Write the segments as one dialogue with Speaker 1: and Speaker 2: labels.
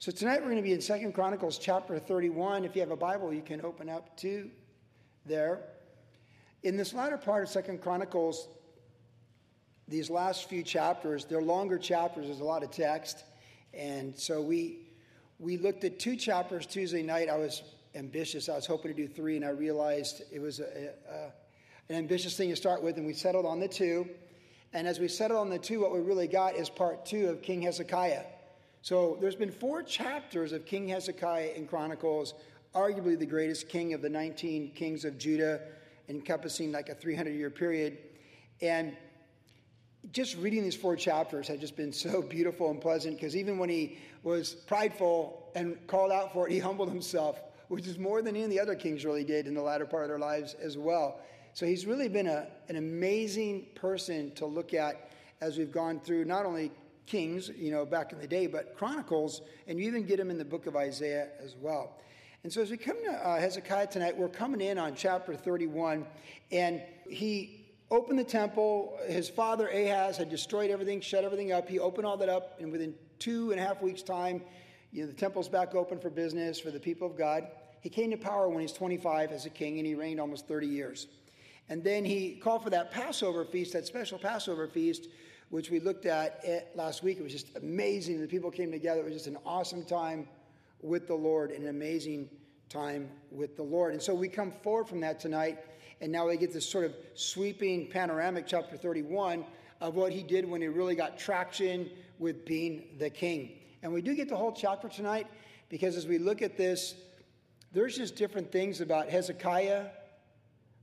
Speaker 1: So tonight we're going to be in Second Chronicles chapter 31. If you have a Bible, you can open up to there. In this latter part of Second Chronicles, these last few chapters, they're longer chapters, there's a lot of text. And so we we looked at two chapters Tuesday night. I was ambitious. I was hoping to do three, and I realized it was a, a, an ambitious thing to start with, and we settled on the two. And as we settled on the two, what we really got is part two of King Hezekiah. So there's been four chapters of King Hezekiah in Chronicles, arguably the greatest king of the 19 kings of Judah, encompassing like a 300 year period. And just reading these four chapters had just been so beautiful and pleasant because even when he was prideful and called out for it, he humbled himself, which is more than any of the other kings really did in the latter part of their lives as well. So he's really been a, an amazing person to look at as we've gone through not only Kings, you know, back in the day, but Chronicles, and you even get him in the book of Isaiah as well. And so as we come to uh, Hezekiah tonight, we're coming in on chapter 31, and he opened the temple. His father Ahaz had destroyed everything, shut everything up. He opened all that up, and within two and a half weeks' time, you know, the temple's back open for business for the people of God. He came to power when he was 25 as a king, and he reigned almost 30 years. And then he called for that Passover feast, that special Passover feast, which we looked at eh, last week. It was just amazing. The people came together. It was just an awesome time with the Lord, an amazing time with the Lord. And so we come forward from that tonight, and now we get this sort of sweeping panoramic chapter 31 of what he did when he really got traction with being the king. And we do get the whole chapter tonight because as we look at this, there's just different things about Hezekiah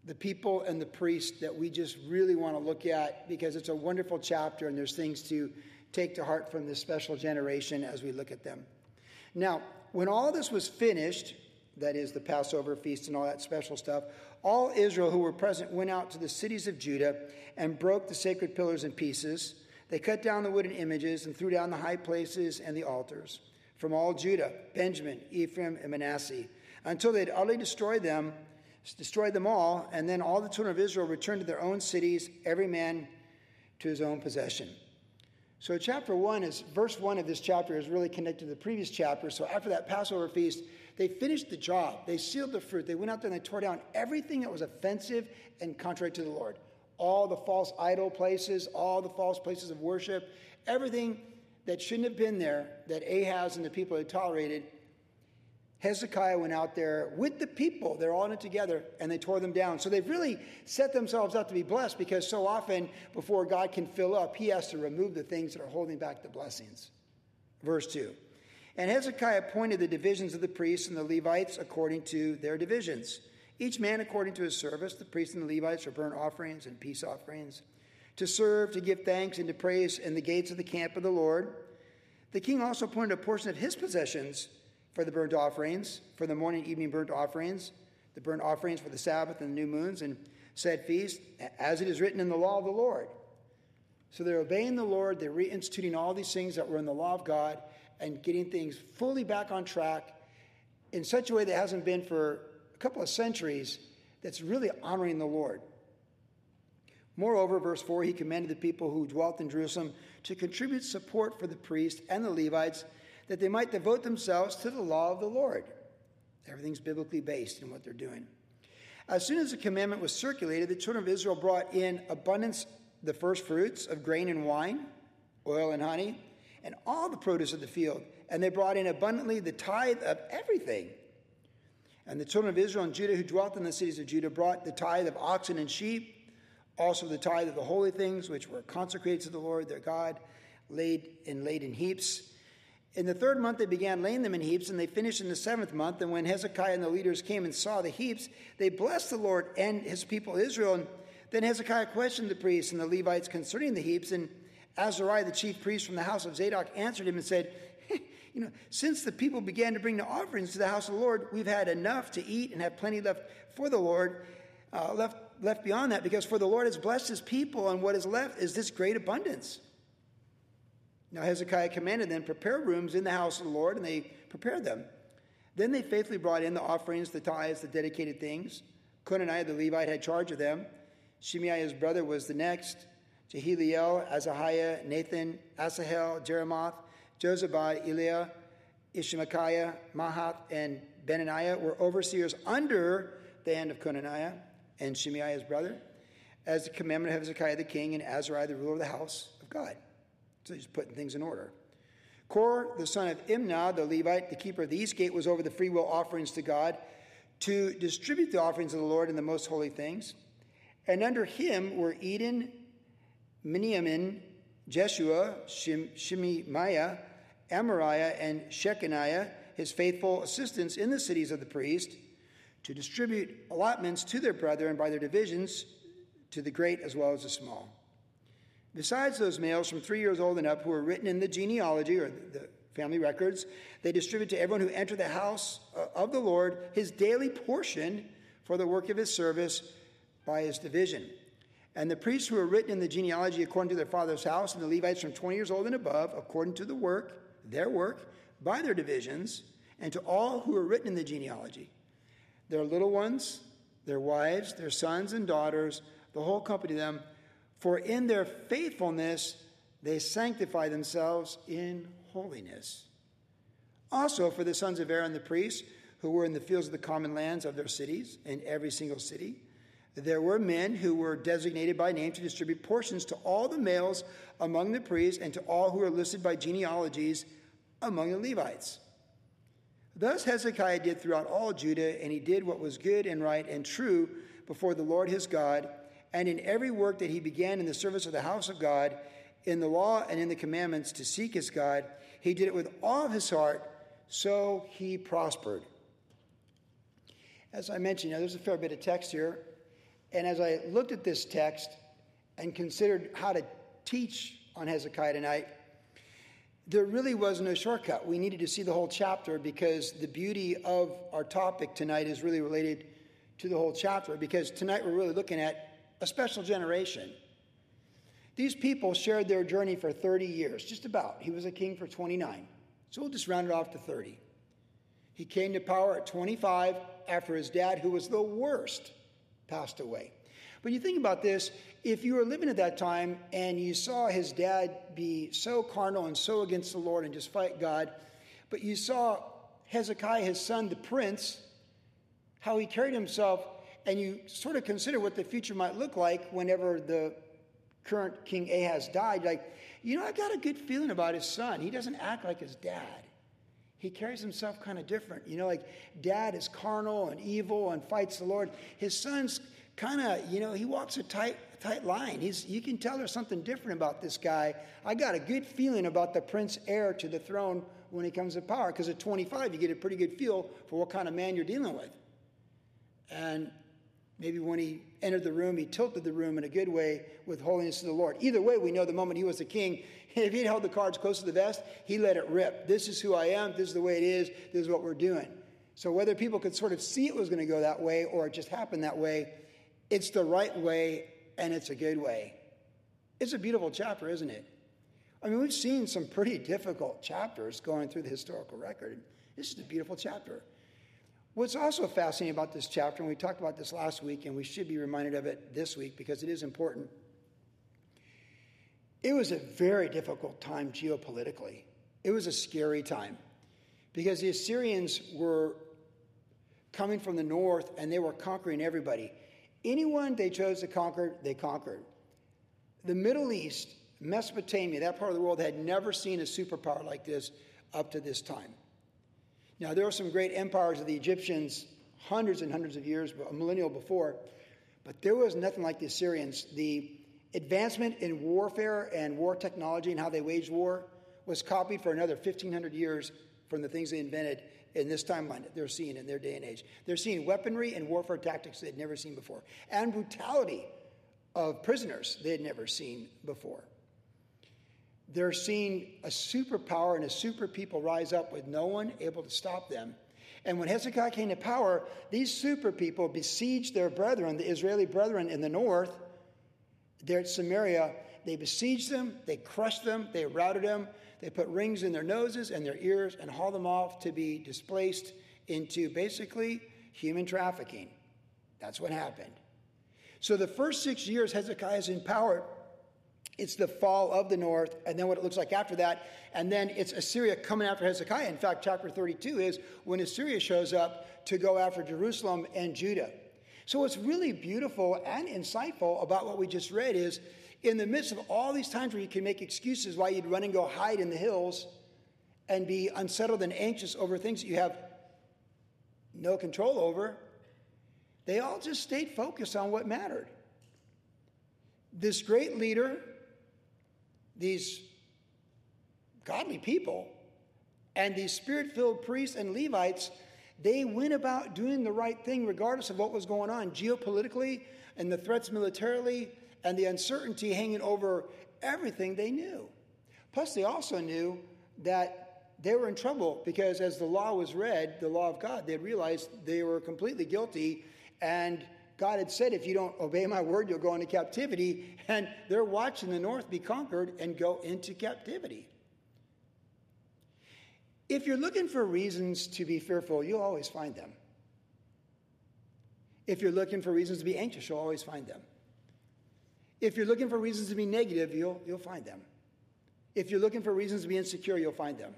Speaker 1: the people and the priests that we just really want to look at because it's a wonderful chapter and there's things to take to heart from this special generation as we look at them. Now, when all this was finished, that is the Passover feast and all that special stuff, all Israel who were present went out to the cities of Judah and broke the sacred pillars in pieces. They cut down the wooden images and threw down the high places and the altars from all Judah, Benjamin, Ephraim, and Manasseh, until they had utterly destroyed them destroyed them all, and then all the children of Israel returned to their own cities, every man to his own possession. So, chapter one is verse one of this chapter is really connected to the previous chapter. So, after that Passover feast, they finished the job. They sealed the fruit. They went out there and they tore down everything that was offensive and contrary to the Lord. All the false idol places, all the false places of worship, everything that shouldn't have been there that Ahaz and the people had tolerated, Hezekiah went out there with the people, they're all in it together, and they tore them down. So they've really set themselves up to be blessed because so often before God can fill up, he has to remove the things that are holding back the blessings. Verse 2 And Hezekiah appointed the divisions of the priests and the Levites according to their divisions, each man according to his service, the priests and the Levites for burnt offerings and peace offerings, to serve, to give thanks, and to praise in the gates of the camp of the Lord. The king also appointed a portion of his possessions for the burnt offerings, for the morning and evening burnt offerings, the burnt offerings for the Sabbath and the new moons, and said feast, as it is written in the law of the Lord. So they're obeying the Lord, they're reinstituting all these things that were in the law of God and getting things fully back on track in such a way that hasn't been for a couple of centuries that's really honoring the Lord. Moreover, verse 4, he commanded the people who dwelt in Jerusalem to contribute support for the priests and the Levites that they might devote themselves to the law of the Lord. Everything's biblically based in what they're doing. As soon as the commandment was circulated, the children of Israel brought in abundance the first fruits of grain and wine, oil and honey, and all the produce of the field. And they brought in abundantly the tithe of everything. And the children of Israel and Judah who dwelt in the cities of Judah brought the tithe of oxen and sheep, also the tithe of the holy things which were consecrated to the Lord their God, laid and laid in heaps. In the third month, they began laying them in heaps, and they finished in the seventh month. And when Hezekiah and the leaders came and saw the heaps, they blessed the Lord and his people Israel. And then Hezekiah questioned the priests and the Levites concerning the heaps. And Azariah, the chief priest from the house of Zadok, answered him and said, You know, since the people began to bring the offerings to the house of the Lord, we've had enough to eat and have plenty left for the Lord, uh, left, left beyond that, because for the Lord has blessed his people, and what is left is this great abundance. Now Hezekiah commanded them, prepare rooms in the house of the Lord, and they prepared them. Then they faithfully brought in the offerings, the tithes, the dedicated things. Conaniah the Levite had charge of them. Shimei, his brother, was the next. Jehiel, Azahiah, Nathan, Asahel, Jerimoth, Jozabad, Eliah, Ishmachiah, Mahath, and Benaniah were overseers under the hand of Conaniah and Shimei his brother, as the commandment of Hezekiah the king and Azariah the ruler of the house of God. So he's putting things in order. Kore, the son of Imnah, the Levite, the keeper of the east gate, was over the freewill offerings to God to distribute the offerings of the Lord in the most holy things. And under him were Eden, Miniamin, Jeshua, Shim, Shemaiah, Amariah, and Shecaniah, his faithful assistants in the cities of the priest, to distribute allotments to their brethren by their divisions, to the great as well as the small. Besides those males from three years old and up who were written in the genealogy or the family records, they distribute to everyone who entered the house uh, of the Lord his daily portion for the work of his service by his division. And the priests who were written in the genealogy according to their father's house, and the Levites from 20 years old and above, according to the work, their work, by their divisions, and to all who were written in the genealogy, their little ones, their wives, their sons and daughters, the whole company of them, for in their faithfulness they sanctify themselves in holiness. Also for the sons of Aaron the priests, who were in the fields of the common lands of their cities, in every single city, there were men who were designated by name to distribute portions to all the males among the priests and to all who are listed by genealogies among the Levites. Thus Hezekiah did throughout all Judah, and he did what was good and right and true before the Lord his God, and in every work that he began in the service of the house of God, in the law and in the commandments to seek his God, he did it with all of his heart, so he prospered. As I mentioned, know, there's a fair bit of text here. And as I looked at this text and considered how to teach on Hezekiah tonight, there really was no shortcut. We needed to see the whole chapter because the beauty of our topic tonight is really related to the whole chapter. Because tonight we're really looking at a special generation. These people shared their journey for 30 years, just about. He was a king for 29. So we'll just round it off to 30. He came to power at 25 after his dad, who was the worst passed away. But you think about this if you were living at that time and you saw his dad be so carnal and so against the Lord and just fight God, but you saw Hezekiah, his son, the prince, how he carried himself, and you sort of consider what the future might look like whenever the current King Ahaz died, like, you know, I got a good feeling about his son. He doesn't act like his dad. He carries himself kind of different. You know, like dad is carnal and evil and fights the Lord. His son's kind of, you know, he walks a tight, tight line. He's, you can tell there's something different about this guy. I got a good feeling about the prince heir to the throne when he comes to power, because at 25, you get a pretty good feel for what kind of man you're dealing with. And maybe when he entered the room, he tilted the room in a good way with holiness to the Lord. Either way, we know the moment he was the king, if he'd held the cards close to the vest, he let it rip. This is who I am. This is the way it is. This is what we're doing. So whether people could sort of see it was going to go that way or it just happened that way, it's the right way and it's a good way. It's a beautiful chapter, isn't it? I mean, we've seen some pretty difficult chapters going through the historical record. This is a beautiful chapter. What's also fascinating about this chapter, and we talked about this last week, and we should be reminded of it this week because it is important. It was a very difficult time geopolitically. It was a scary time because the Assyrians were coming from the north and they were conquering everybody. Anyone they chose to conquer, they conquered. The Middle East, Mesopotamia, that part of the world had never seen a superpower like this up to this time. Now, there were some great empires of the Egyptians hundreds and hundreds of years, a millennial before, but there was nothing like the Assyrians. The advancement in warfare and war technology and how they waged war was copied for another 1,500 years from the things they invented in this timeline that they're seeing in their day and age. They're seeing weaponry and warfare tactics they'd never seen before, and brutality of prisoners they had never seen before. They're seeing a superpower and a super people rise up with no one able to stop them. And when Hezekiah came to power, these super people besieged their brethren, the Israeli brethren in the north, there at Samaria. They besieged them, they crushed them, they routed them, they put rings in their noses and their ears and hauled them off to be displaced into basically human trafficking. That's what happened. So the first six years Hezekiah is in power, it's the fall of the north, and then what it looks like after that. And then it's Assyria coming after Hezekiah. In fact, chapter 32 is when Assyria shows up to go after Jerusalem and Judah. So, what's really beautiful and insightful about what we just read is in the midst of all these times where you can make excuses why you'd run and go hide in the hills and be unsettled and anxious over things that you have no control over, they all just stayed focused on what mattered. This great leader these godly people and these spirit filled priests and Levites, they went about doing the right thing regardless of what was going on geopolitically and the threats militarily and the uncertainty hanging over everything they knew. Plus, they also knew that they were in trouble because as the law was read, the law of God, they realized they were completely guilty and God had said, if you don't obey my word, you'll go into captivity. And they're watching the north be conquered and go into captivity. If you're looking for reasons to be fearful, you'll always find them. If you're looking for reasons to be anxious, you'll always find them. If you're looking for reasons to be negative, you'll, you'll find them. If you're looking for reasons to be insecure, you'll find them.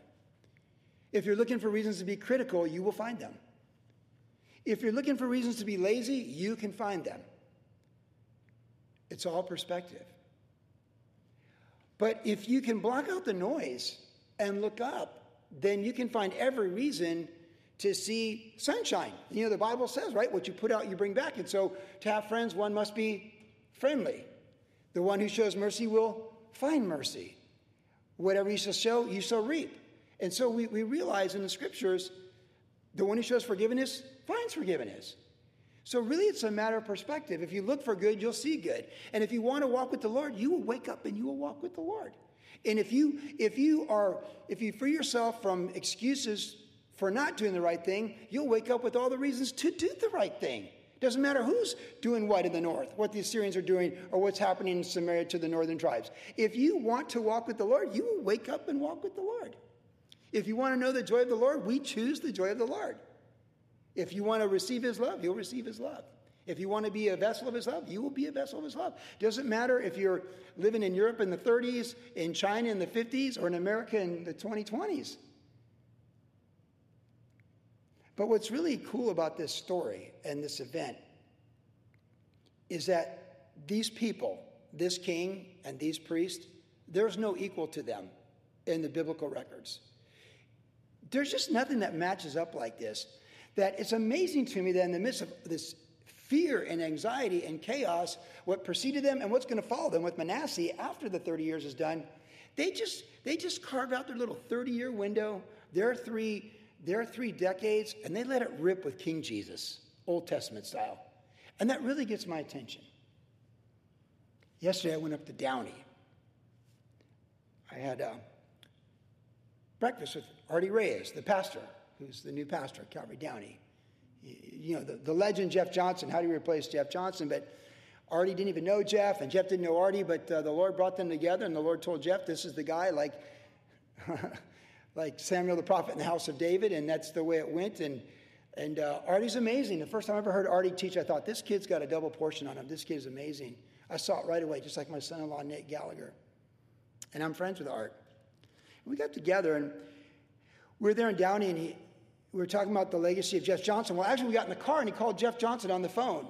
Speaker 1: If you're looking for reasons to be critical, you will find them. If you're looking for reasons to be lazy, you can find them. It's all perspective. But if you can block out the noise and look up, then you can find every reason to see sunshine. You know, the Bible says, right? What you put out, you bring back. And so to have friends, one must be friendly. The one who shows mercy will find mercy. Whatever you shall show, you shall reap. And so we, we realize in the scriptures, the one who shows forgiveness finds forgiveness. So, really, it's a matter of perspective. If you look for good, you'll see good. And if you want to walk with the Lord, you will wake up and you will walk with the Lord. And if you if you are if you free yourself from excuses for not doing the right thing, you'll wake up with all the reasons to do the right thing. Doesn't matter who's doing what in the north, what the Assyrians are doing, or what's happening in Samaria to the northern tribes. If you want to walk with the Lord, you will wake up and walk with the Lord. If you want to know the joy of the Lord, we choose the joy of the Lord. If you want to receive his love, you'll receive his love. If you want to be a vessel of his love, you will be a vessel of his love. Doesn't matter if you're living in Europe in the 30s, in China in the 50s, or in America in the 2020s. But what's really cool about this story and this event is that these people, this king and these priests, there's no equal to them in the biblical records. There's just nothing that matches up like this. That it's amazing to me that in the midst of this fear and anxiety and chaos, what preceded them and what's going to follow them with Manasseh after the 30 years is done, they just they just carved out their little 30 year window, their three their three decades, and they let it rip with King Jesus, Old Testament style. And that really gets my attention. Yesterday I went up to Downey. I had uh, breakfast with Artie Reyes, the pastor, who's the new pastor at Calvary Downey. You know, the, the legend Jeff Johnson, how do you replace Jeff Johnson? But Artie didn't even know Jeff, and Jeff didn't know Artie, but uh, the Lord brought them together, and the Lord told Jeff, This is the guy, like, like Samuel the prophet in the house of David, and that's the way it went. And, and uh, Artie's amazing. The first time I ever heard Artie teach, I thought, This kid's got a double portion on him. This kid is amazing. I saw it right away, just like my son in law, Nate Gallagher. And I'm friends with Art. We got together, and we were there in Downey, and he, we were talking about the legacy of Jeff Johnson. Well, actually, we got in the car, and he called Jeff Johnson on the phone.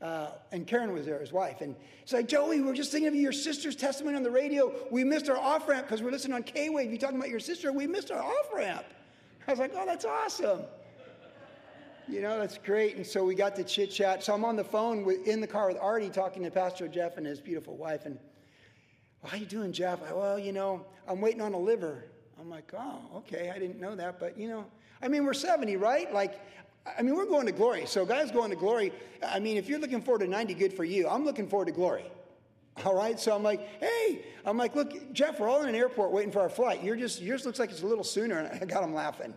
Speaker 1: Uh, and Karen was there, his wife. And he's like, Joey, we were just thinking of your sister's testimony on the radio. We missed our off ramp because we're listening on K Wave. You talking about your sister? We missed our off ramp. I was like, oh, that's awesome. You know, that's great. And so we got to chit chat. So I'm on the phone with, in the car with Artie talking to Pastor Jeff and his beautiful wife. And, well, how you doing, Jeff? I, well, you know, I'm waiting on a liver. I'm like, oh, okay, I didn't know that, but you know, I mean, we're 70, right? Like, I mean, we're going to glory. So, guys going to glory. I mean, if you're looking forward to 90, good for you. I'm looking forward to glory. All right. So I'm like, hey, I'm like, look, Jeff, we're all in an airport waiting for our flight. You're just, yours looks like it's a little sooner. And I got him laughing.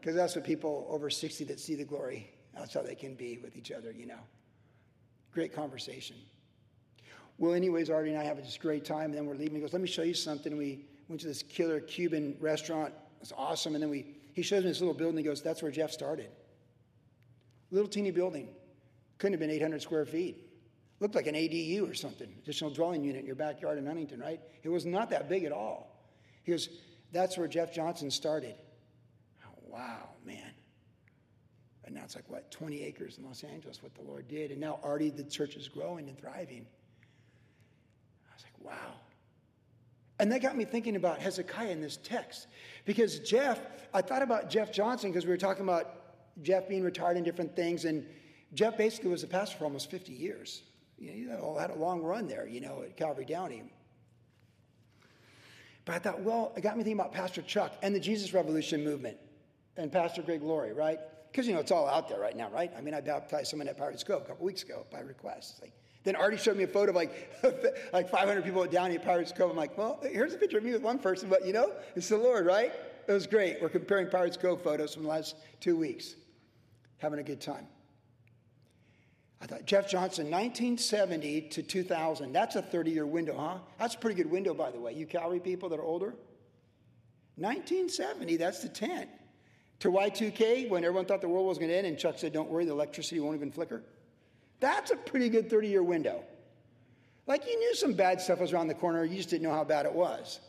Speaker 1: Because that's what people over 60 that see the glory, that's how they can be with each other, you know. Great conversation. Well, anyways, Artie and I have a just great time. And then we're leaving. He goes, let me show you something. We went to this killer Cuban restaurant. It was awesome. And then we, he shows me this little building. He goes, That's where Jeff started. Little teeny building. Couldn't have been 800 square feet. Looked like an ADU or something, additional dwelling unit in your backyard in Huntington, right? It was not that big at all. He goes, That's where Jeff Johnson started. Oh, wow, man. And now it's like, what, 20 acres in Los Angeles, what the Lord did. And now already the church is growing and thriving. Wow. And that got me thinking about Hezekiah in this text. Because Jeff, I thought about Jeff Johnson because we were talking about Jeff being retired and different things. And Jeff basically was a pastor for almost 50 years. You know, he had a long run there, you know, at Calvary Downey. But I thought, well, it got me thinking about Pastor Chuck and the Jesus Revolution movement and Pastor Greg Laurie, right? Because, you know, it's all out there right now, right? I mean, I baptized someone at Pirates Cove a couple weeks ago by request. Like, then Artie showed me a photo of like, like 500 people down at Pirates Cove. I'm like, well, here's a picture of me with one person, but you know, it's the Lord, right? It was great. We're comparing Pirates Cove photos from the last two weeks. Having a good time. I thought, Jeff Johnson, 1970 to 2000, that's a 30 year window, huh? That's a pretty good window, by the way. You Calvary people that are older? 1970, that's the 10. To Y2K, when everyone thought the world was going to end, and Chuck said, Don't worry, the electricity won't even flicker. That's a pretty good 30 year window. Like you knew some bad stuff was around the corner, you just didn't know how bad it was.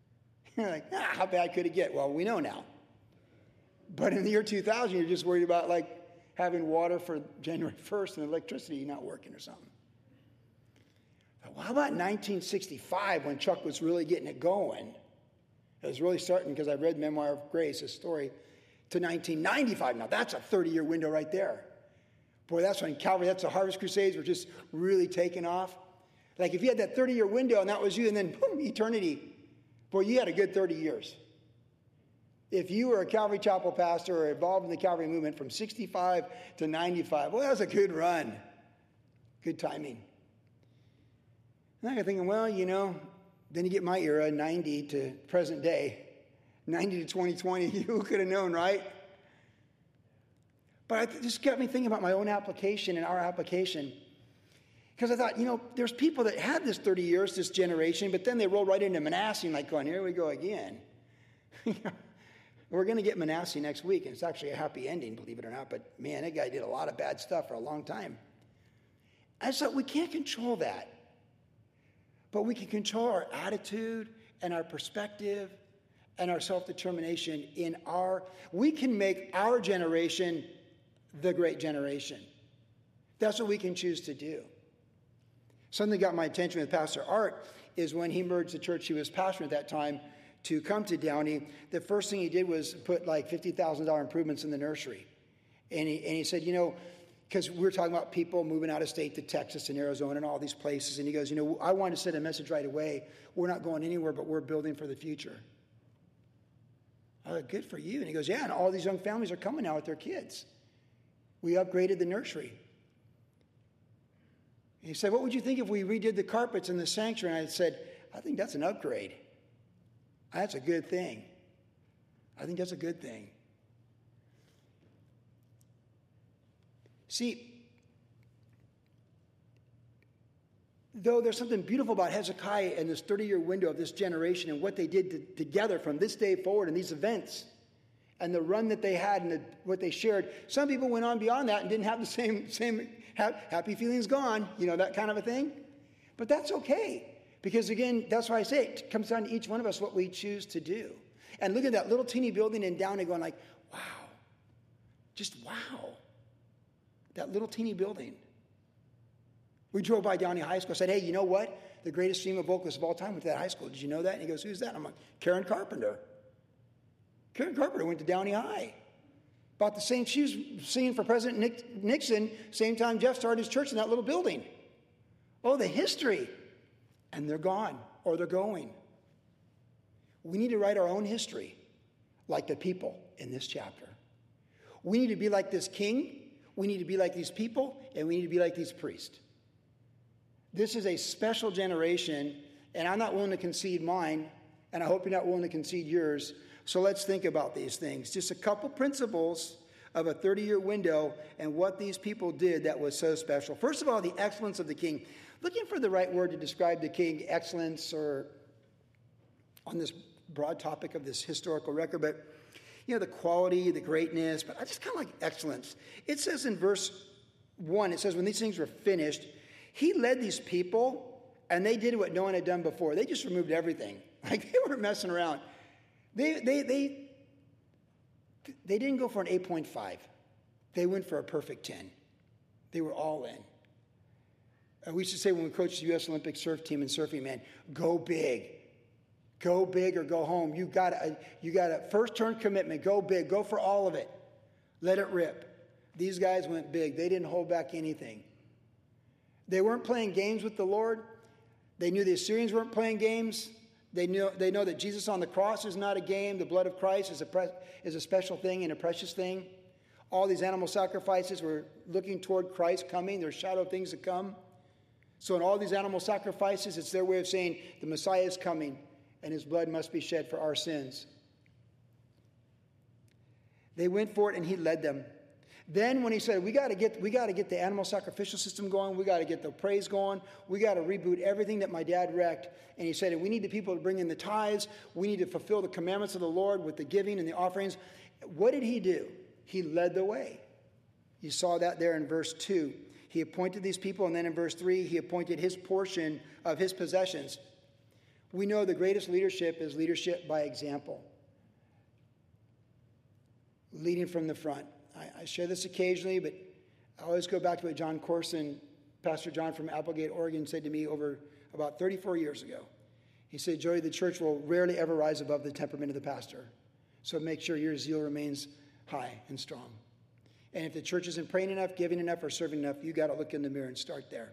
Speaker 1: You're like, ah, how bad could it get? Well, we know now. But in the year 2000, you're just worried about like having water for January 1st and electricity not working or something. Well, how about 1965 when Chuck was really getting it going? It was really starting because I read Memoir of Grace, his story, to 1995. Now that's a 30 year window right there. Boy, that's when Calvary, that's the Harvest Crusades were just really taking off. Like if you had that 30 year window and that was you, and then boom, eternity. Boy, you had a good 30 years if you were a Calvary Chapel pastor or involved in the Calvary movement from 65 to 95, well, that was a good run. Good timing. And I got thinking, well, you know, then you get my era, 90 to present day, 90 to 2020, who could have known, right? But it just got me thinking about my own application and our application. Because I thought, you know, there's people that had this 30 years, this generation, but then they roll right into Manasseh, like going, here we go again. We're going to get Manasseh next week, and it's actually a happy ending, believe it or not. But man, that guy did a lot of bad stuff for a long time. I thought we can't control that. But we can control our attitude and our perspective and our self determination in our, we can make our generation the great generation. That's what we can choose to do. Something that got my attention with Pastor Art is when he merged the church he was pastoring at that time to come to Downey, the first thing he did was put like $50,000 improvements in the nursery. And he, and he said, you know, because we are talking about people moving out of state to Texas and Arizona and all these places. And he goes, you know, I want to send a message right away. We're not going anywhere, but we're building for the future. Oh, good for you. And he goes, yeah, and all these young families are coming now with their kids. We upgraded the nursery. he said, what would you think if we redid the carpets in the sanctuary? And I said, I think that's an upgrade. That's a good thing. I think that's a good thing. See, though there's something beautiful about Hezekiah and this 30 year window of this generation and what they did to, together from this day forward and these events and the run that they had and the, what they shared, some people went on beyond that and didn't have the same, same happy feelings gone, you know, that kind of a thing. But that's okay. Because again, that's why I say it comes down to each one of us what we choose to do. And look at that little teeny building in Downey going like, wow. Just wow. That little teeny building. We drove by Downey High School. Said, hey, you know what? The greatest female vocalist of all time went to that high school. Did you know that? And he goes, who's that? I'm like, Karen Carpenter. Karen Carpenter went to Downey High. About the same, she was singing for President Nixon, same time Jeff started his church in that little building. Oh, the history and they're gone or they're going. We need to write our own history like the people in this chapter. We need to be like this king, we need to be like these people, and we need to be like these priests. This is a special generation, and I'm not willing to concede mine, and I hope you're not willing to concede yours. So let's think about these things. Just a couple principles of a 30 year window and what these people did that was so special. First of all, the excellence of the king looking for the right word to describe the king, excellence, or on this broad topic of this historical record, but you know, the quality, the greatness, but I just kind of like excellence. It says in verse 1, it says, when these things were finished, He led these people, and they did what no one had done before. They just removed everything. Like they weren't messing around. They, they, they, they didn't go for an 8.5. They went for a perfect 10. They were all in. Uh, we used to say when we coached the U.S. Olympic surf team in surfing, man, go big. Go big or go home. You got a, you got a first turn commitment. Go big. Go for all of it. Let it rip. These guys went big. They didn't hold back anything. They weren't playing games with the Lord. They knew the Assyrians weren't playing games. They know, they know that Jesus on the cross is not a game. The blood of Christ is a, pre- is a special thing and a precious thing. All these animal sacrifices were looking toward Christ coming. They're shadow things to come. So, in all these animal sacrifices, it's their way of saying the Messiah is coming and his blood must be shed for our sins. They went for it and he led them. Then when he said, we got to get we got to get the animal sacrificial system going, we got to get the praise going, we got to reboot everything that my dad wrecked. And he said, we need the people to bring in the tithes, we need to fulfill the commandments of the Lord with the giving and the offerings. What did he do? He led the way. You saw that there in verse 2. He appointed these people, and then in verse 3, he appointed his portion of his possessions. We know the greatest leadership is leadership by example, leading from the front. I, I share this occasionally, but I always go back to what Jon Courson, Pastor John from Applegate, Oregon, said to me over about 34 years ago. He said, Joey, the church will rarely ever rise above the temperament of the pastor. So make sure your zeal remains high and strong. And if the church isn't praying enough, giving enough, or serving enough, you got to look in the mirror and start there.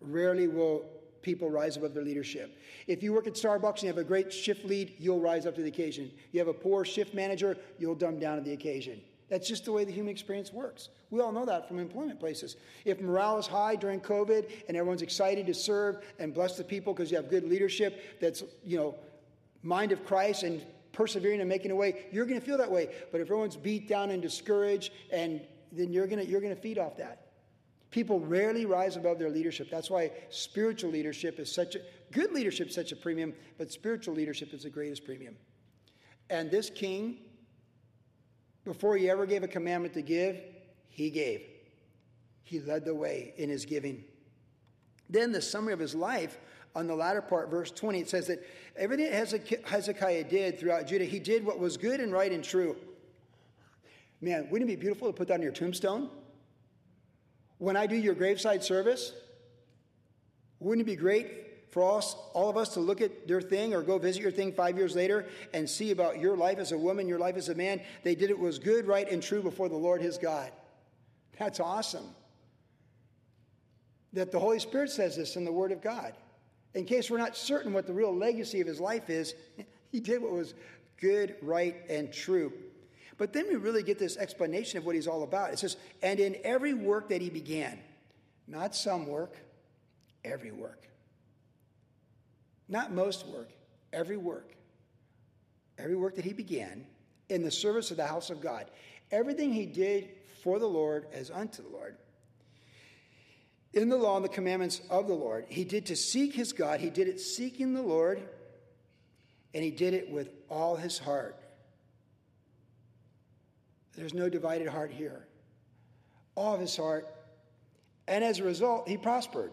Speaker 1: Rarely will people rise above their leadership. If you work at Starbucks and you have a great shift lead, you'll rise up to the occasion. You have a poor shift manager, you'll dumb down to the occasion. That's just the way the human experience works. We all know that from employment places. If morale is high during COVID and everyone's excited to serve and bless the people because you have good leadership that's, you know, mind of Christ and persevering and making a way, you're going to feel that way. But if everyone's beat down and discouraged, and then you're going to you're going to feed off that. People rarely rise above their leadership. That's why spiritual leadership is such a good leadership such a premium, but spiritual leadership is the greatest premium. And this king before he ever gave a commandment to give, he gave. He led the way in his giving. Then the summary of his life on the latter part, verse 20, it says that everything Hezekiah did throughout Judah, he did what was good and right and true. Man, wouldn't it be beautiful to put that on your tombstone? When I do your graveside service, wouldn't it be great for us, all of us to look at their thing or go visit your thing five years later and see about your life as a woman, your life as a man. They did it was good, right, and true before the Lord his God. That's awesome. That the Holy Spirit says this in the Word of God. In case we're not certain what the real legacy of his life is, he did what was good, right, and true. But then we really get this explanation of what he's all about. It says, and in every work that he began, not some work, every work. Not most work, every work. Every work that he began in the service of the house of God. Everything he did for the Lord as unto the Lord. In the law and the commandments of the Lord, he did to seek his God. He did it seeking the Lord, and he did it with all his heart. There's no divided heart here. All of his heart. And as a result, he prospered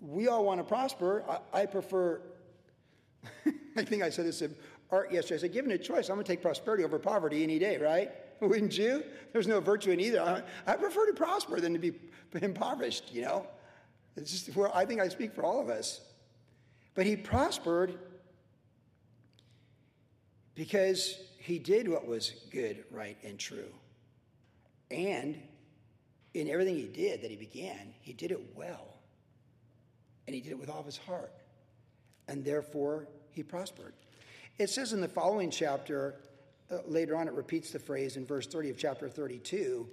Speaker 1: we all want to prosper. I, I prefer, I think I said this to Art yesterday. I said, given a choice, I'm going to take prosperity over poverty any day, right? Wouldn't you? There's no virtue in either. I, I prefer to prosper than to be impoverished, you know? It's just, I think I speak for all of us. But he prospered because he did what was good, right, and true. And in everything he did that he began, he did it well and he did it with all of his heart. And therefore, he prospered. It says in the following chapter, uh, later on, it repeats the phrase in verse 30 of chapter 32.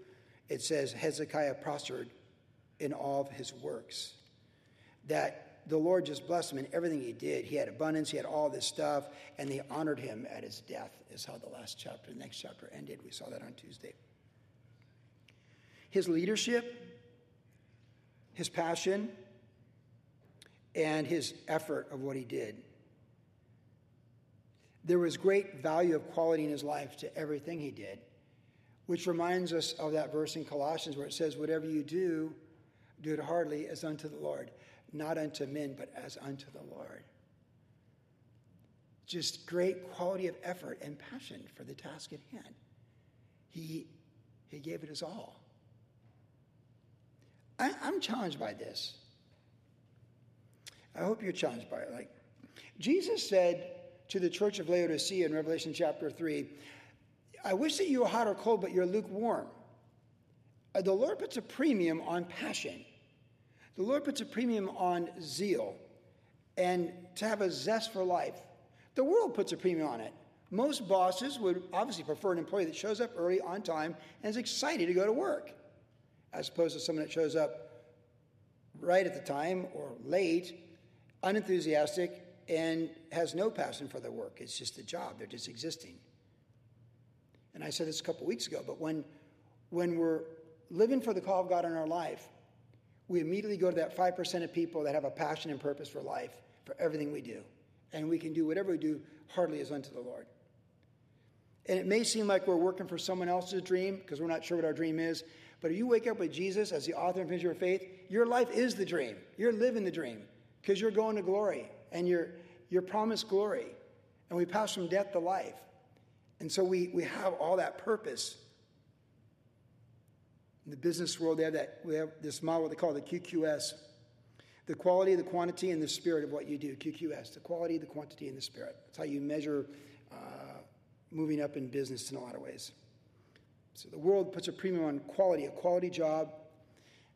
Speaker 1: It says, Hezekiah prospered in all of his works. That the Lord just blessed him in everything he did. He had abundance, he had all this stuff, and they honored him at his death, is how the last chapter, the next chapter ended. We saw that on Tuesday. His leadership, his passion, and his effort of what he did. There was great value of quality in his life to everything he did, which reminds us of that verse in Colossians where it says, Whatever you do, Do it heartily as unto the Lord, not unto men, but as unto the Lord. Just great quality of effort and passion for the task at hand. He, he gave it his all. I, I'm challenged by this. I hope you're challenged by it. Like Jesus said to the church of Laodicea in Revelation chapter 3, I wish that you were hot or cold, but you're lukewarm. Uh, the Lord puts a premium on passion. The Lord puts a premium on zeal and to have a zest for life. The world puts a premium on it. Most bosses would obviously prefer an employee that shows up early, on time, and is excited to go to work, as opposed to someone that shows up right at the time or late, unenthusiastic, and has no passion for their work. It's just a job, they're just existing. And I said this a couple weeks ago, but when, when we're living for the call of God in our life, we immediately go to that 5% of people that have a passion and purpose for life, for everything we do. And we can do whatever we do heartily as unto the Lord. And it may seem like we're working for someone else's dream because we're not sure what our dream is. But if you wake up with Jesus as the author and finisher of faith, your life is the dream. You're living the dream because you're going to glory and you're, you're promised glory. And we pass from death to life. And so we, we have all that purpose. In the business world, they have, that, we have this model, they call the QQS the quality, the quantity, and the spirit of what you do. QQS, the quality, the quantity, and the spirit. That's how you measure uh, moving up in business in a lot of ways. So the world puts a premium on quality, a quality job,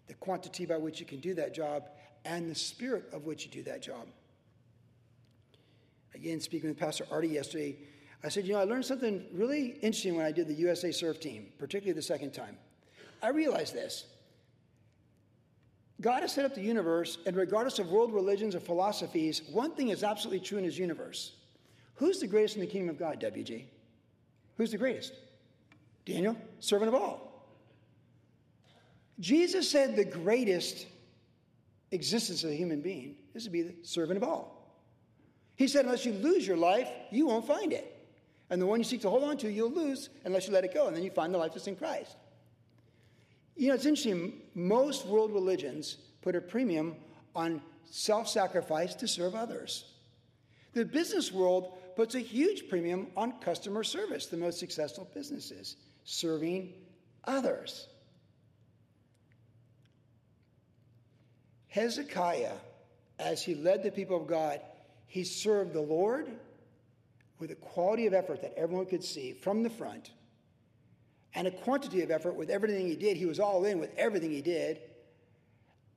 Speaker 1: the quantity by which you can do that job, and the spirit of which you do that job. Again, speaking with Pastor Artie yesterday, I said, you know, I learned something really interesting when I did the USA Surf team, particularly the second time. I realized this. God has set up the universe, and regardless of world religions or philosophies, one thing is absolutely true in his universe. Who's the greatest in the kingdom of God, WG? Who's the greatest? Daniel, servant of all. Jesus said the greatest existence of a human being is to be the servant of all. He said, unless you lose your life, you won't find it. And the one you seek to hold on to, you'll lose unless you let it go. And then you find the life that's in Christ. You know, it's interesting. Most world religions put a premium on self sacrifice to serve others. The business world puts a huge premium on customer service, the most successful businesses, serving others. Hezekiah, as he led the people of God, he served the Lord with a quality of effort that everyone could see from the front and a quantity of effort with everything he did. He was all in with everything he did.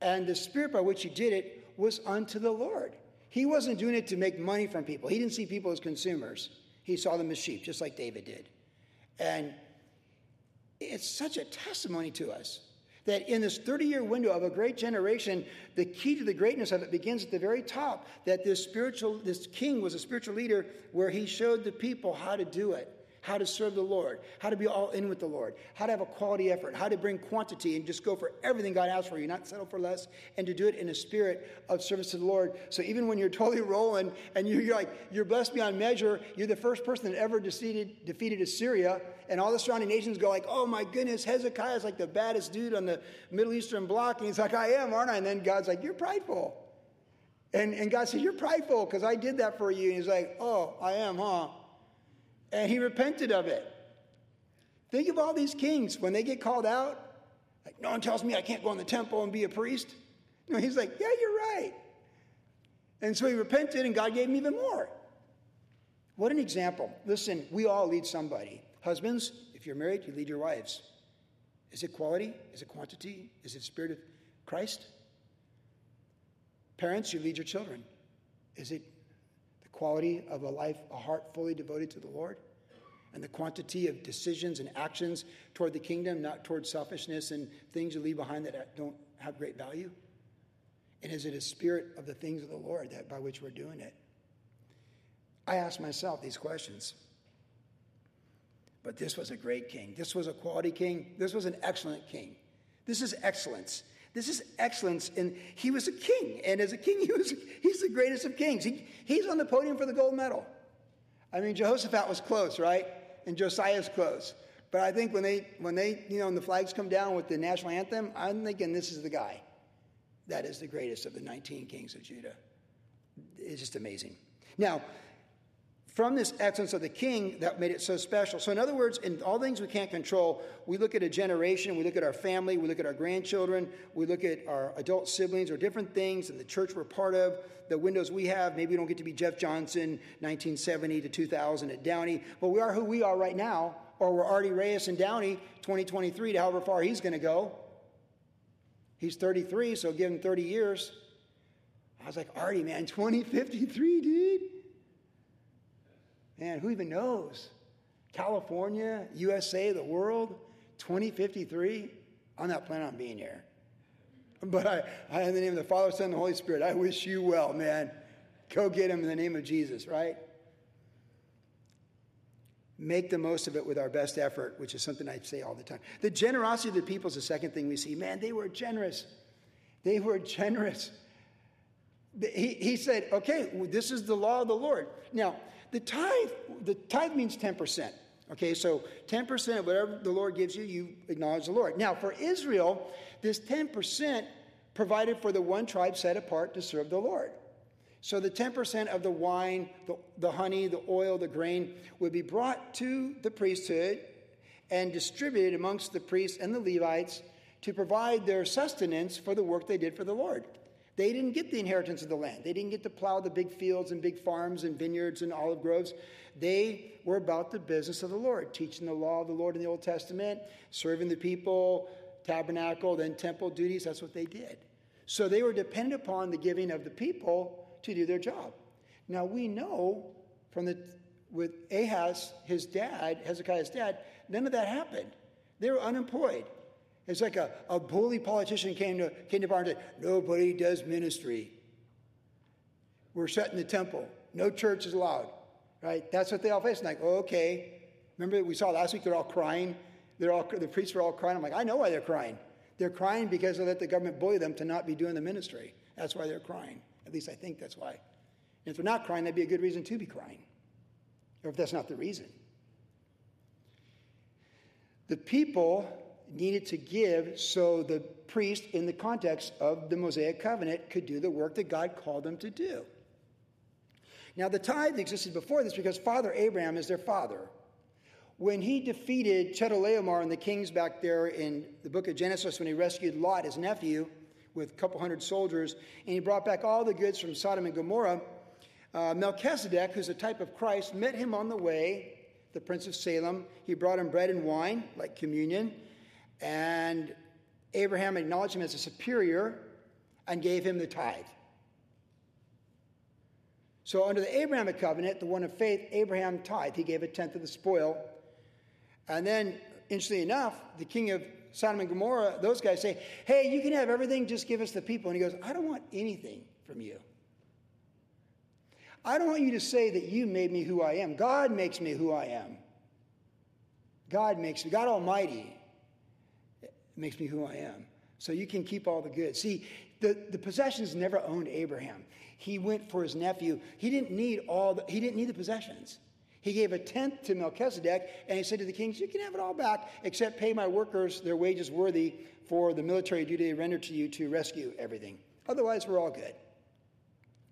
Speaker 1: And the spirit by which he did it was unto the Lord. He wasn't doing it to make money from people. He didn't see people as consumers. He saw them as sheep, just like David did. And it's such a testimony to us that in this 30 year window of a great generation, the key to the greatness of it begins at the very top. That this spiritual, this king was a spiritual leader where he showed the people how to do it how to serve the Lord, how to be all in with the Lord, how to have a quality effort, how to bring quantity and just go for everything God has for you, not settle for less, and to do it in a spirit of service to the Lord. So even when you're totally rolling and you're like, you're blessed beyond measure, you're the first person that ever defeated, defeated Assyria, and all the surrounding nations go like, oh my goodness, Hezekiah is like the baddest dude on the Middle Eastern block. And he's like, I am, aren't I? And then God's like, you're prideful. And, and God said, You're prideful because I did that for you. And he's like, Oh, I am, huh? and he repented of it. Think of all these kings when they get called out. Like, no one tells me I can't go in the temple and be a priest. No, he's like, yeah, you're right. And so he repented, and God gave him even more. What an example. Listen, we all lead somebody. Husbands, if you're married, you lead your wives. Is it quality? Is it quantity? Is it spirit of Christ? Parents, you lead your children. Is it the quality of a life, a heart fully devoted to the Lord, and the quantity of decisions and actions toward the kingdom, not toward selfishness and things you leave behind that don't have great value? And is it a spirit of the things of the Lord that by which we're doing it? I ask myself these questions. But this was a great king. This was a quality king. This was an excellent king. This is excellence. This is excellence. And he was a king. And as a king, he was, he's the greatest of kings. He, he's on the podium for the gold medal. I mean, Jehoshaphat was close, right? And Josiah's close. But I think when they, when they, you know, when the flags come down with the national anthem, I'm thinking this is the guy. that is the greatest of the 19 kings of Judah. It's just amazing. Now, from this excellence of the king that made it so special. So, in other words, in all things we can't control, we look at a generation, we look at our family, we look at our grandchildren, we look at our adult siblings or different things in the church we're part of, the windows we have. Maybe we don't get to be Jeff Johnson, 1970 to 2000 at Downey, but we are who we are right now, or we're Artie Reyes and Downey, 2023 to however far he's going to go. He's 33, so give him 30 years. I was like, Artie, man, 2053, dude. Man, who even knows? California, USA, the world, 2053. I'm not planning on being here. But I, I, in the name of the Father, Son, and the Holy Spirit, I wish you well, man. Go get him in the name of Jesus, right? Make the most of it with our best effort, which is something I say all the time. The generosity of the people is the second thing we see. Man, they were generous. They were generous. He, he said, okay, this is the law of the Lord. Now, the tithe, the tithe means 10%. Okay, so 10% of whatever the Lord gives you, you acknowledge the Lord. Now, for Israel, this 10% provided for the one tribe set apart to serve the Lord. So the 10% of the wine, the, the honey, the oil, the grain would be brought to the priesthood and distributed amongst the priests and the Levites to provide their sustenance for the work they did for the Lord. They didn't get the inheritance of the land. They didn't get to plow the big fields and big farms and vineyards and olive groves. They were about the business of the Lord, teaching the law of the Lord in the Old Testament, serving the people, tabernacle, then temple duties. That's what they did. So they were dependent upon the giving of the people to do their job. Now we know from the with Ahaz, his dad, Hezekiah's dad, none of that happened. They were unemployed. It's like a, a bully politician came to, came to bar and said, Nobody does ministry. We're shutting the temple. No church is allowed. Right? That's what they all face. like, okay. Remember we saw last week they're all crying. They're all the priests were all crying. I'm like, I know why they're crying. They're crying because they let the government bully them to not be doing the ministry. That's why they're crying. At least I think that's why. And if they're not crying, that'd be a good reason to be crying. Or if that's not the reason. The people needed to give so the priest, in the context of the Mosaic covenant, could do the work that God called them to do. Now, the tithe existed before this because Father Abraham is their father. When he defeated Chedorlaomer and the kings back there in the book of Genesis, when he rescued Lot, his nephew, with a couple hundred soldiers, and he brought back all the goods from Sodom and Gomorrah, uh, Melchizedek, who's a type of Christ, met him on the way, the prince of Salem. He brought him bread and wine, like communion. And Abraham acknowledged him as a superior and gave him the tithe. So, under the Abrahamic covenant, the one of faith, Abraham tithe. He gave a tenth of the spoil. And then, interestingly enough, the king of Sodom and Gomorrah, those guys say, Hey, you can have everything, just give us the people. And he goes, I don't want anything from you. I don't want you to say that you made me who I am. God makes me who I am. God makes me, God Almighty makes me who I am. So you can keep all the good. See, the, the possessions never owned Abraham. He went for his nephew. He didn't need all the, he didn't need the possessions. He gave a tenth to Melchizedek, and he said to the kings, You can have it all back, except pay my workers their wages worthy for the military duty they render to you to rescue everything. Otherwise, we're all good.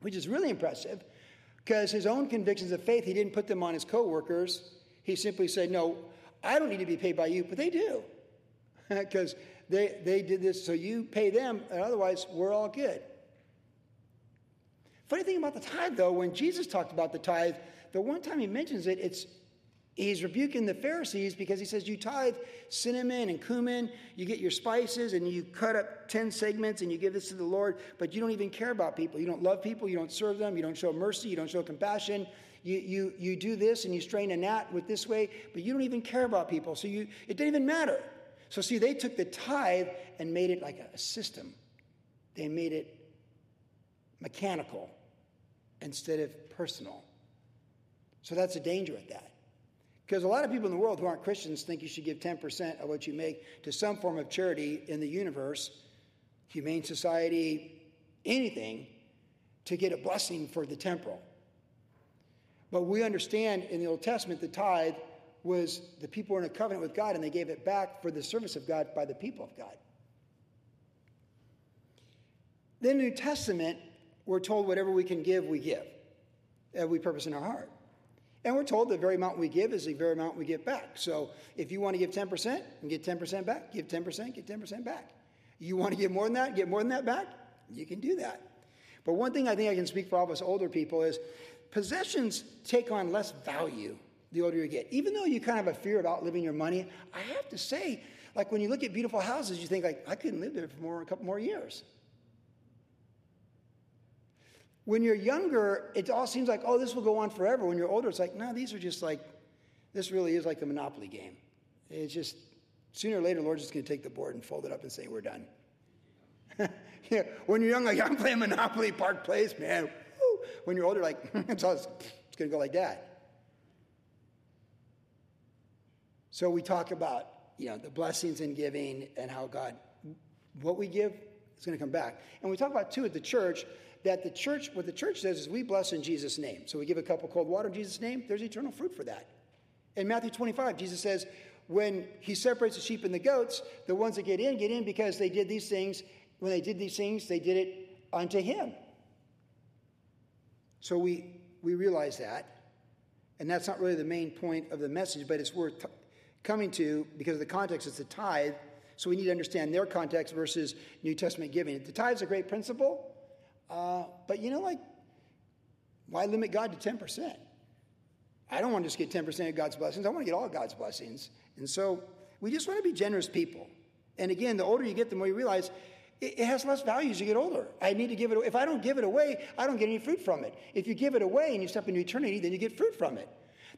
Speaker 1: Which is really impressive, because his own convictions of faith, he didn't put them on his co workers. He simply said, No, I don't need to be paid by you, but they do because they, they did this, so you pay them, and otherwise we're all good. Funny thing about the tithe, though, when Jesus talked about the tithe, the one time he mentions it, it's he's rebuking the Pharisees because he says, You tithe cinnamon and cumin, you get your spices, and you cut up 10 segments and you give this to the Lord, but you don't even care about people. You don't love people, you don't serve them, you don't show mercy, you don't show compassion. You, you, you do this and you strain a gnat with this way, but you don't even care about people. So you, it doesn't even matter. So, see, they took the tithe and made it like a system, they made it mechanical instead of personal. So, that's a danger with that. Because a lot of people in the world who aren't Christians think you should give 10% of what you make to some form of charity in the universe, humane society, anything, to get a blessing for the temporal. But we understand in the Old Testament the tithe was the people were in a covenant with God and they gave it back for the service of God by the people of God. Then the New Testament, we're told whatever we can give, we give. And we purpose in our heart. And we're told the very amount we give is the very amount we get back. So if you want to give 10% and get 10% back, give 10%, get 10% back. You want to give more than that, get more than that back, you can do that. But one thing I think I can speak for all of us older people is possessions take on less value the older you get. Even though you kind of have a fear of outliving your money, I have to say, like when you look at beautiful houses, you think like, I couldn't live there for more, a couple more years. When you're younger, it all seems like, oh, this will go on forever. When you're older, it's like, no, these are just like, this really is like the Monopoly game. It's just, sooner or later, Lord's just going to take the board and fold it up and say, we're done. yeah, when you're young, like, I'm playing Monopoly Park Place, man. Woo. When you're older, like, it's, all, it's going to go like that. So we talk about, you know, the blessings in giving and how God, what we give is going to come back. And we talk about, too, at the church, that the church, what the church says is we bless in Jesus' name. So we give a cup of cold water in Jesus' name, there's eternal fruit for that. In Matthew 25, Jesus says, when he separates the sheep and the goats, the ones that get in, get in because they did these things. When they did these things, they did it unto him. So we, we realize that. And that's not really the main point of the message, but it's worth t- coming to because of the context. It's the tithe. So we need to understand their context versus New Testament giving. The tithe is a great principle. Uh, but you know, like, why limit God to 10%? I don't want to just get 10% of God's blessings. I want to get all God's blessings. And so we just want to be generous people. And again, the older you get, the more you realize it, it has less value as you get older. I need to give it away. If I don't give it away, I don't get any fruit from it. If you give it away and you step into eternity, then you get fruit from it.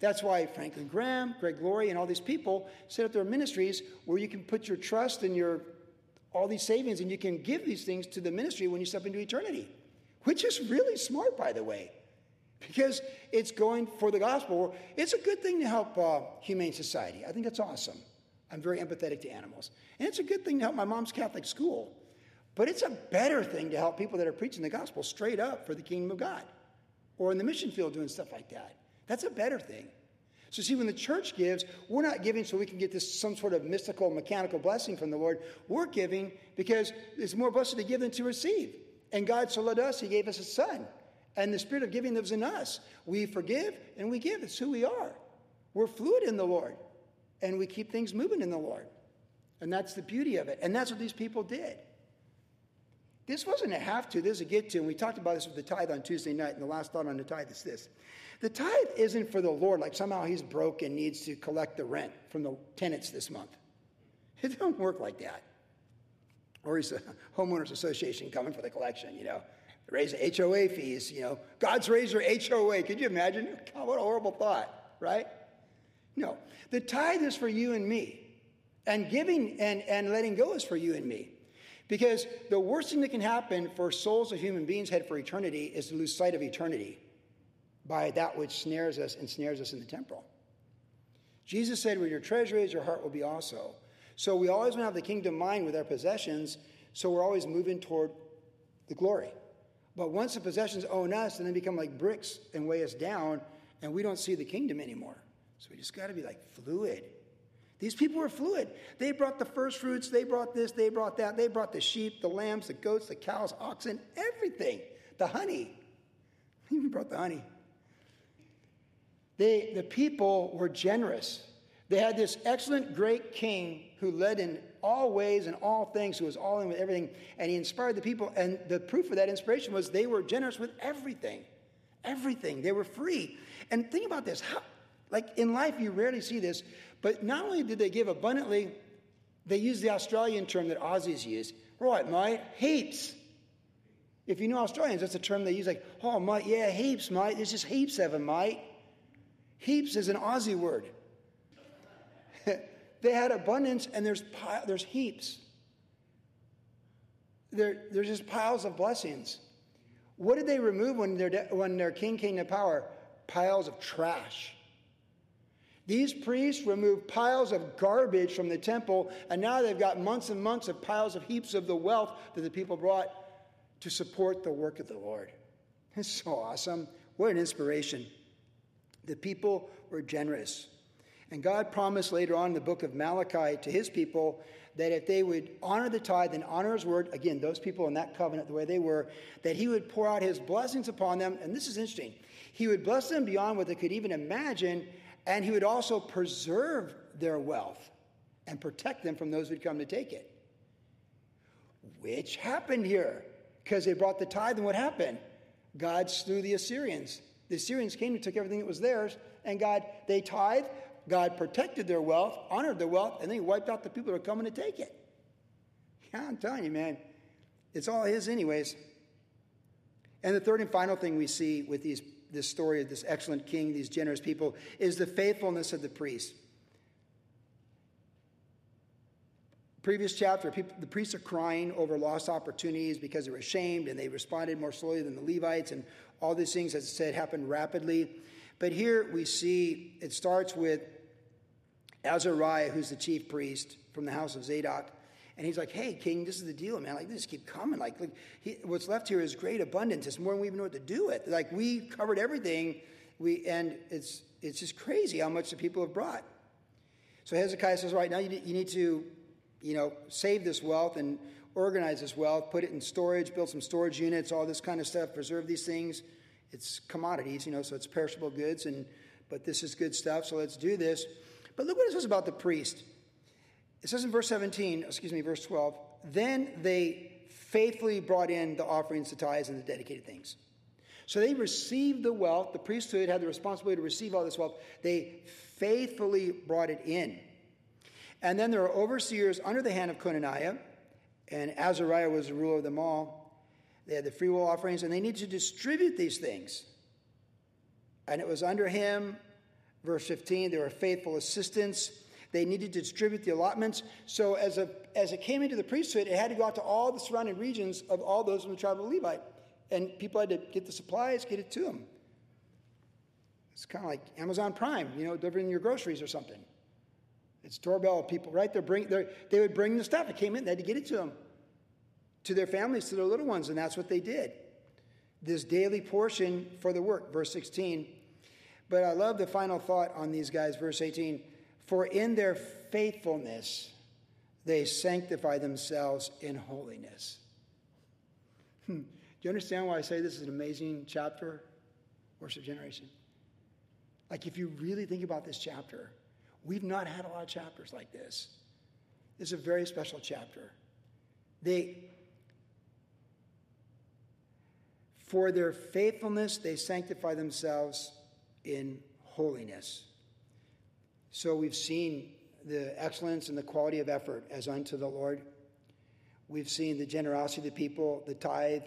Speaker 1: That's why Franklin Graham, Greg Laurie, and all these people set up their ministries where you can put your trust and your all these savings and you can give these things to the ministry when you step into eternity which is really smart, by the way, because it's going for the gospel. It's a good thing to help uh, Humane Society. I think that's awesome. I'm very empathetic to animals. And it's a good thing to help my mom's Catholic school. But it's a better thing to help people that are preaching the gospel straight up for the kingdom of God or in the mission field doing stuff like that. That's a better thing. So, see, when the church gives, we're not giving so we can get this some sort of mystical, mechanical blessing from the Lord. We're giving because it's more blessed to give than to receive. And God so loved us, He gave us a Son. And the Spirit of giving lives in us. We forgive and we give. It's who we are. We're fluid in the Lord. And we keep things moving in the Lord. And that's the beauty of it. And that's what these people did. This wasn't a have to, this is a get to. And we talked about this with the tithe on Tuesday night. And the last thought on the tithe is this the tithe isn't for the Lord, like somehow he's broke and needs to collect the rent from the tenants this month. It don't work like that or he's a homeowners association coming for the collection, you know. Raise the HOA fees, you know. God's raised your HOA. Could you imagine? God, what a horrible thought, right? No. The tithe is for you and me. And giving and, and letting go is for you and me. Because the worst thing that can happen for souls of human beings head for eternity is to lose sight of eternity by that which snares us and snares us in the temporal. Jesus said, Where your treasure is, your heart will be also. So we always want to have the kingdom mind with our possessions, so we're always moving toward the glory. But once the possessions own us, then they become like bricks and weigh us down, and we don't see the kingdom anymore. So we just got to be like fluid. These people were fluid. They brought the first fruits, they brought this, they brought that, they brought the sheep, the lambs, the goats, the cows, oxen, everything. The honey. They even brought the honey. They, the people were generous. They had this excellent, great king who led in all ways and all things, who was all in with everything, and he inspired the people. And the proof of that inspiration was they were generous with everything. Everything. They were free. And think about this. How, like in life, you rarely see this, but not only did they give abundantly, they used the Australian term that Aussies use. Right, mate, heaps. If you know Australians, that's a term they use like, oh, mate, yeah, heaps, mate. There's just heaps of them, mate. Heaps is an Aussie word. they had abundance and there's, there's heaps. There, there's just piles of blessings. What did they remove when their, when their king came to power? Piles of trash. These priests removed piles of garbage from the temple, and now they've got months and months of piles of heaps of the wealth that the people brought to support the work of the Lord. It's so awesome. What an inspiration. The people were generous. And God promised later on in the book of Malachi to his people that if they would honor the tithe and honor his word, again, those people in that covenant, the way they were, that he would pour out his blessings upon them. And this is interesting. He would bless them beyond what they could even imagine, and he would also preserve their wealth and protect them from those who'd come to take it. Which happened here because they brought the tithe, and what happened? God slew the Assyrians. The Assyrians came and took everything that was theirs, and God, they tithe, God protected their wealth, honored their wealth, and then he wiped out the people that were coming to take it. Yeah, I'm telling you, man, it's all his, anyways. And the third and final thing we see with these, this story of this excellent king, these generous people, is the faithfulness of the priest. Previous chapter, people, the priests are crying over lost opportunities because they're ashamed and they responded more slowly than the Levites, and all these things, as I said, happened rapidly. But here we see it starts with Azariah, who's the chief priest from the house of Zadok. And he's like, hey, king, this is the deal, man. Like, just keep coming. Like, like he, what's left here is great abundance. It's more than we even know what to do with. Like, we covered everything. We, and it's, it's just crazy how much the people have brought. So Hezekiah says, right now you, you need to, you know, save this wealth and organize this wealth, put it in storage, build some storage units, all this kind of stuff, preserve these things it's commodities, you know, so it's perishable goods, and but this is good stuff, so let's do this. But look what it says about the priest. It says in verse 17, excuse me, verse 12, then they faithfully brought in the offerings, the tithes, and the dedicated things. So they received the wealth. The priesthood had the responsibility to receive all this wealth. They faithfully brought it in. And then there are overseers under the hand of Conaniah, and Azariah was the ruler of them all. They had the free will offerings, and they needed to distribute these things. And it was under him, verse 15, there were faithful assistants. They needed to distribute the allotments. So as, a, as it came into the priesthood, it had to go out to all the surrounding regions of all those in the tribe of Levi. And people had to get the supplies, get it to them. It's kind of like Amazon Prime, you know, delivering your groceries or something. It's doorbell people, right? They're bring, they're, they would bring the stuff. It came in, they had to get it to them to their families, to their little ones, and that's what they did. This daily portion for the work, verse 16. But I love the final thought on these guys, verse 18. For in their faithfulness they sanctify themselves in holiness. Hmm. Do you understand why I say this is an amazing chapter, worship generation? Like, if you really think about this chapter, we've not had a lot of chapters like this. This is a very special chapter. They For their faithfulness, they sanctify themselves in holiness. So we've seen the excellence and the quality of effort as unto the Lord. We've seen the generosity of the people, the tithe,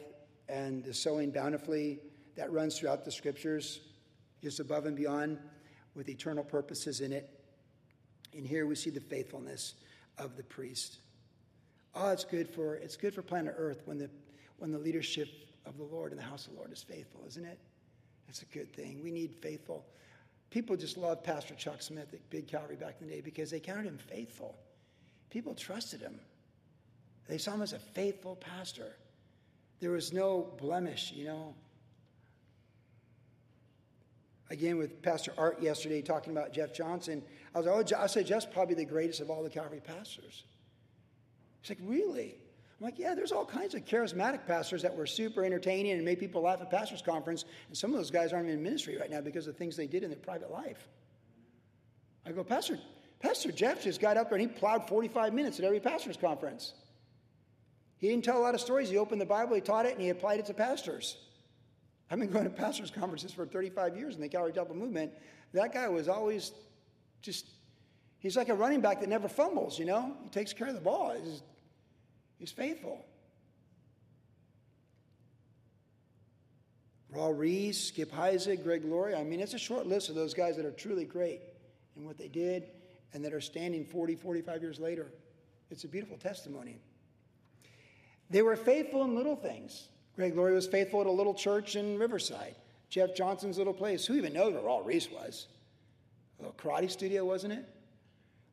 Speaker 1: and the sowing bountifully that runs throughout the scriptures, just above and beyond, with eternal purposes in it. And here we see the faithfulness of the priest. Oh, it's good for it's good for planet Earth when the when the leadership of the Lord and the house of the Lord is faithful, isn't it? That's a good thing. We need faithful. People just loved Pastor Chuck Smith at Big Calvary back in the day because they counted him faithful. People trusted him. They saw him as a faithful pastor. There was no blemish, you know. Again, with Pastor Art yesterday talking about Jeff Johnson, I was like, oh, I said Jeff's probably the greatest of all the Calvary pastors. He's like, really? I'm like, yeah, there's all kinds of charismatic pastors that were super entertaining and made people laugh at pastors' conference. And some of those guys aren't in ministry right now because of things they did in their private life. I go, Pastor, Pastor Jeff just got up there and he plowed 45 minutes at every pastor's conference. He didn't tell a lot of stories. He opened the Bible, he taught it, and he applied it to pastors. I've been going to pastors' conferences for 35 years in the Calvary Chapel movement. That guy was always just, he's like a running back that never fumbles, you know? He takes care of the ball. He's He's faithful. Raul Ries, Skip Heitzig, Greg Laurie. I mean, it's a short list of those guys that are truly great in what they did and that are standing 40, 45 years later. It's a beautiful testimony. They were faithful in little things. Greg Laurie was faithful at a little church in Riverside. Jeff Johnson's little place. Who even knows where Raul Ries was? A little karate studio, wasn't it?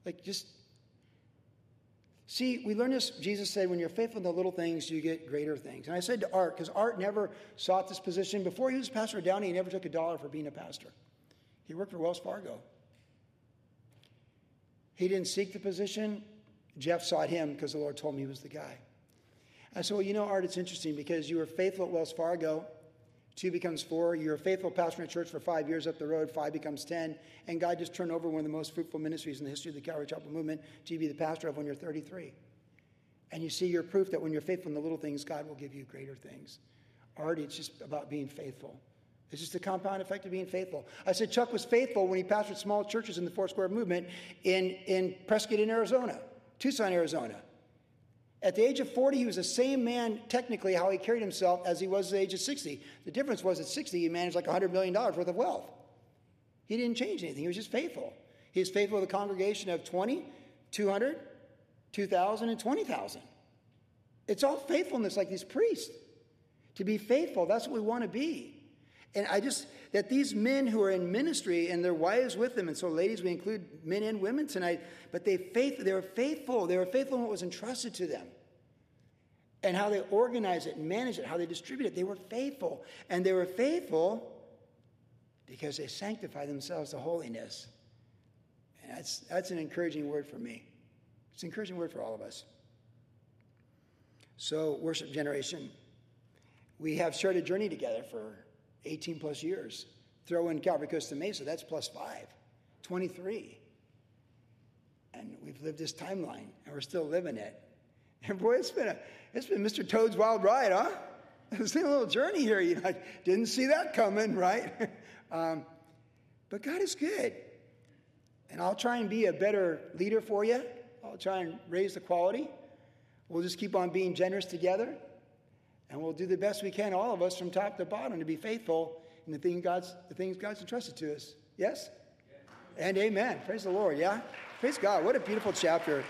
Speaker 1: Like, just See, we learned this. Jesus said, when you're faithful in the little things, you get greater things. And I said to Art, because Art never sought this position. Before he was pastor Downey, he never took a dollar for being a pastor. He worked for Wells Fargo. He didn't seek the position. Jeff sought him because the Lord told me he was the guy. I said, Well, you know, Art, it's interesting because you were faithful at Wells Fargo. Two becomes four. You're a faithful pastor in a church for five years up the road. Five becomes ten. And God just turned over one of the most fruitful ministries in the history of the Calvary Chapel movement to be the pastor of when you're 33. And you see, you're proof that when you're faithful in the little things, God will give you greater things. Already, it's just about being faithful. It's just the compound effect of being faithful. I said Chuck was faithful when he pastored small churches in the Four Square movement in, in Prescott, in Arizona, Tucson, Arizona. At the age of 40, he was the same man, technically, how he carried himself as he was at the age of 60. The difference was at 60, he managed like $100 million worth of wealth. He didn't change anything, he was just faithful. He was faithful with a congregation of 20, 200, 2,000, and 20,000. It's all faithfulness, like these priests. To be faithful, that's what we want to be. And I just, that these men who are in ministry and their wives with them, and so ladies, we include men and women tonight, but they, faith, they were faithful. They were faithful in what was entrusted to them and how they organize it and manage it, how they distribute it. They were faithful. And they were faithful because they sanctify themselves to holiness. And that's, that's an encouraging word for me. It's an encouraging word for all of us. So, worship generation, we have shared a journey together for 18 plus years. Throw in Calvary Costa Mesa, that's plus five, 23. And we've lived this timeline, and we're still living it. And boy, it's been, a, it's been Mr. Toad's wild ride, huh? It's been a little journey here. You know, didn't see that coming, right? um, but God is good. And I'll try and be a better leader for you. I'll try and raise the quality. We'll just keep on being generous together. And we'll do the best we can, all of us, from top to bottom, to be faithful in the, thing God's, the things God's entrusted to us. Yes? And amen. Praise the Lord. Yeah? Praise God. What a beautiful chapter.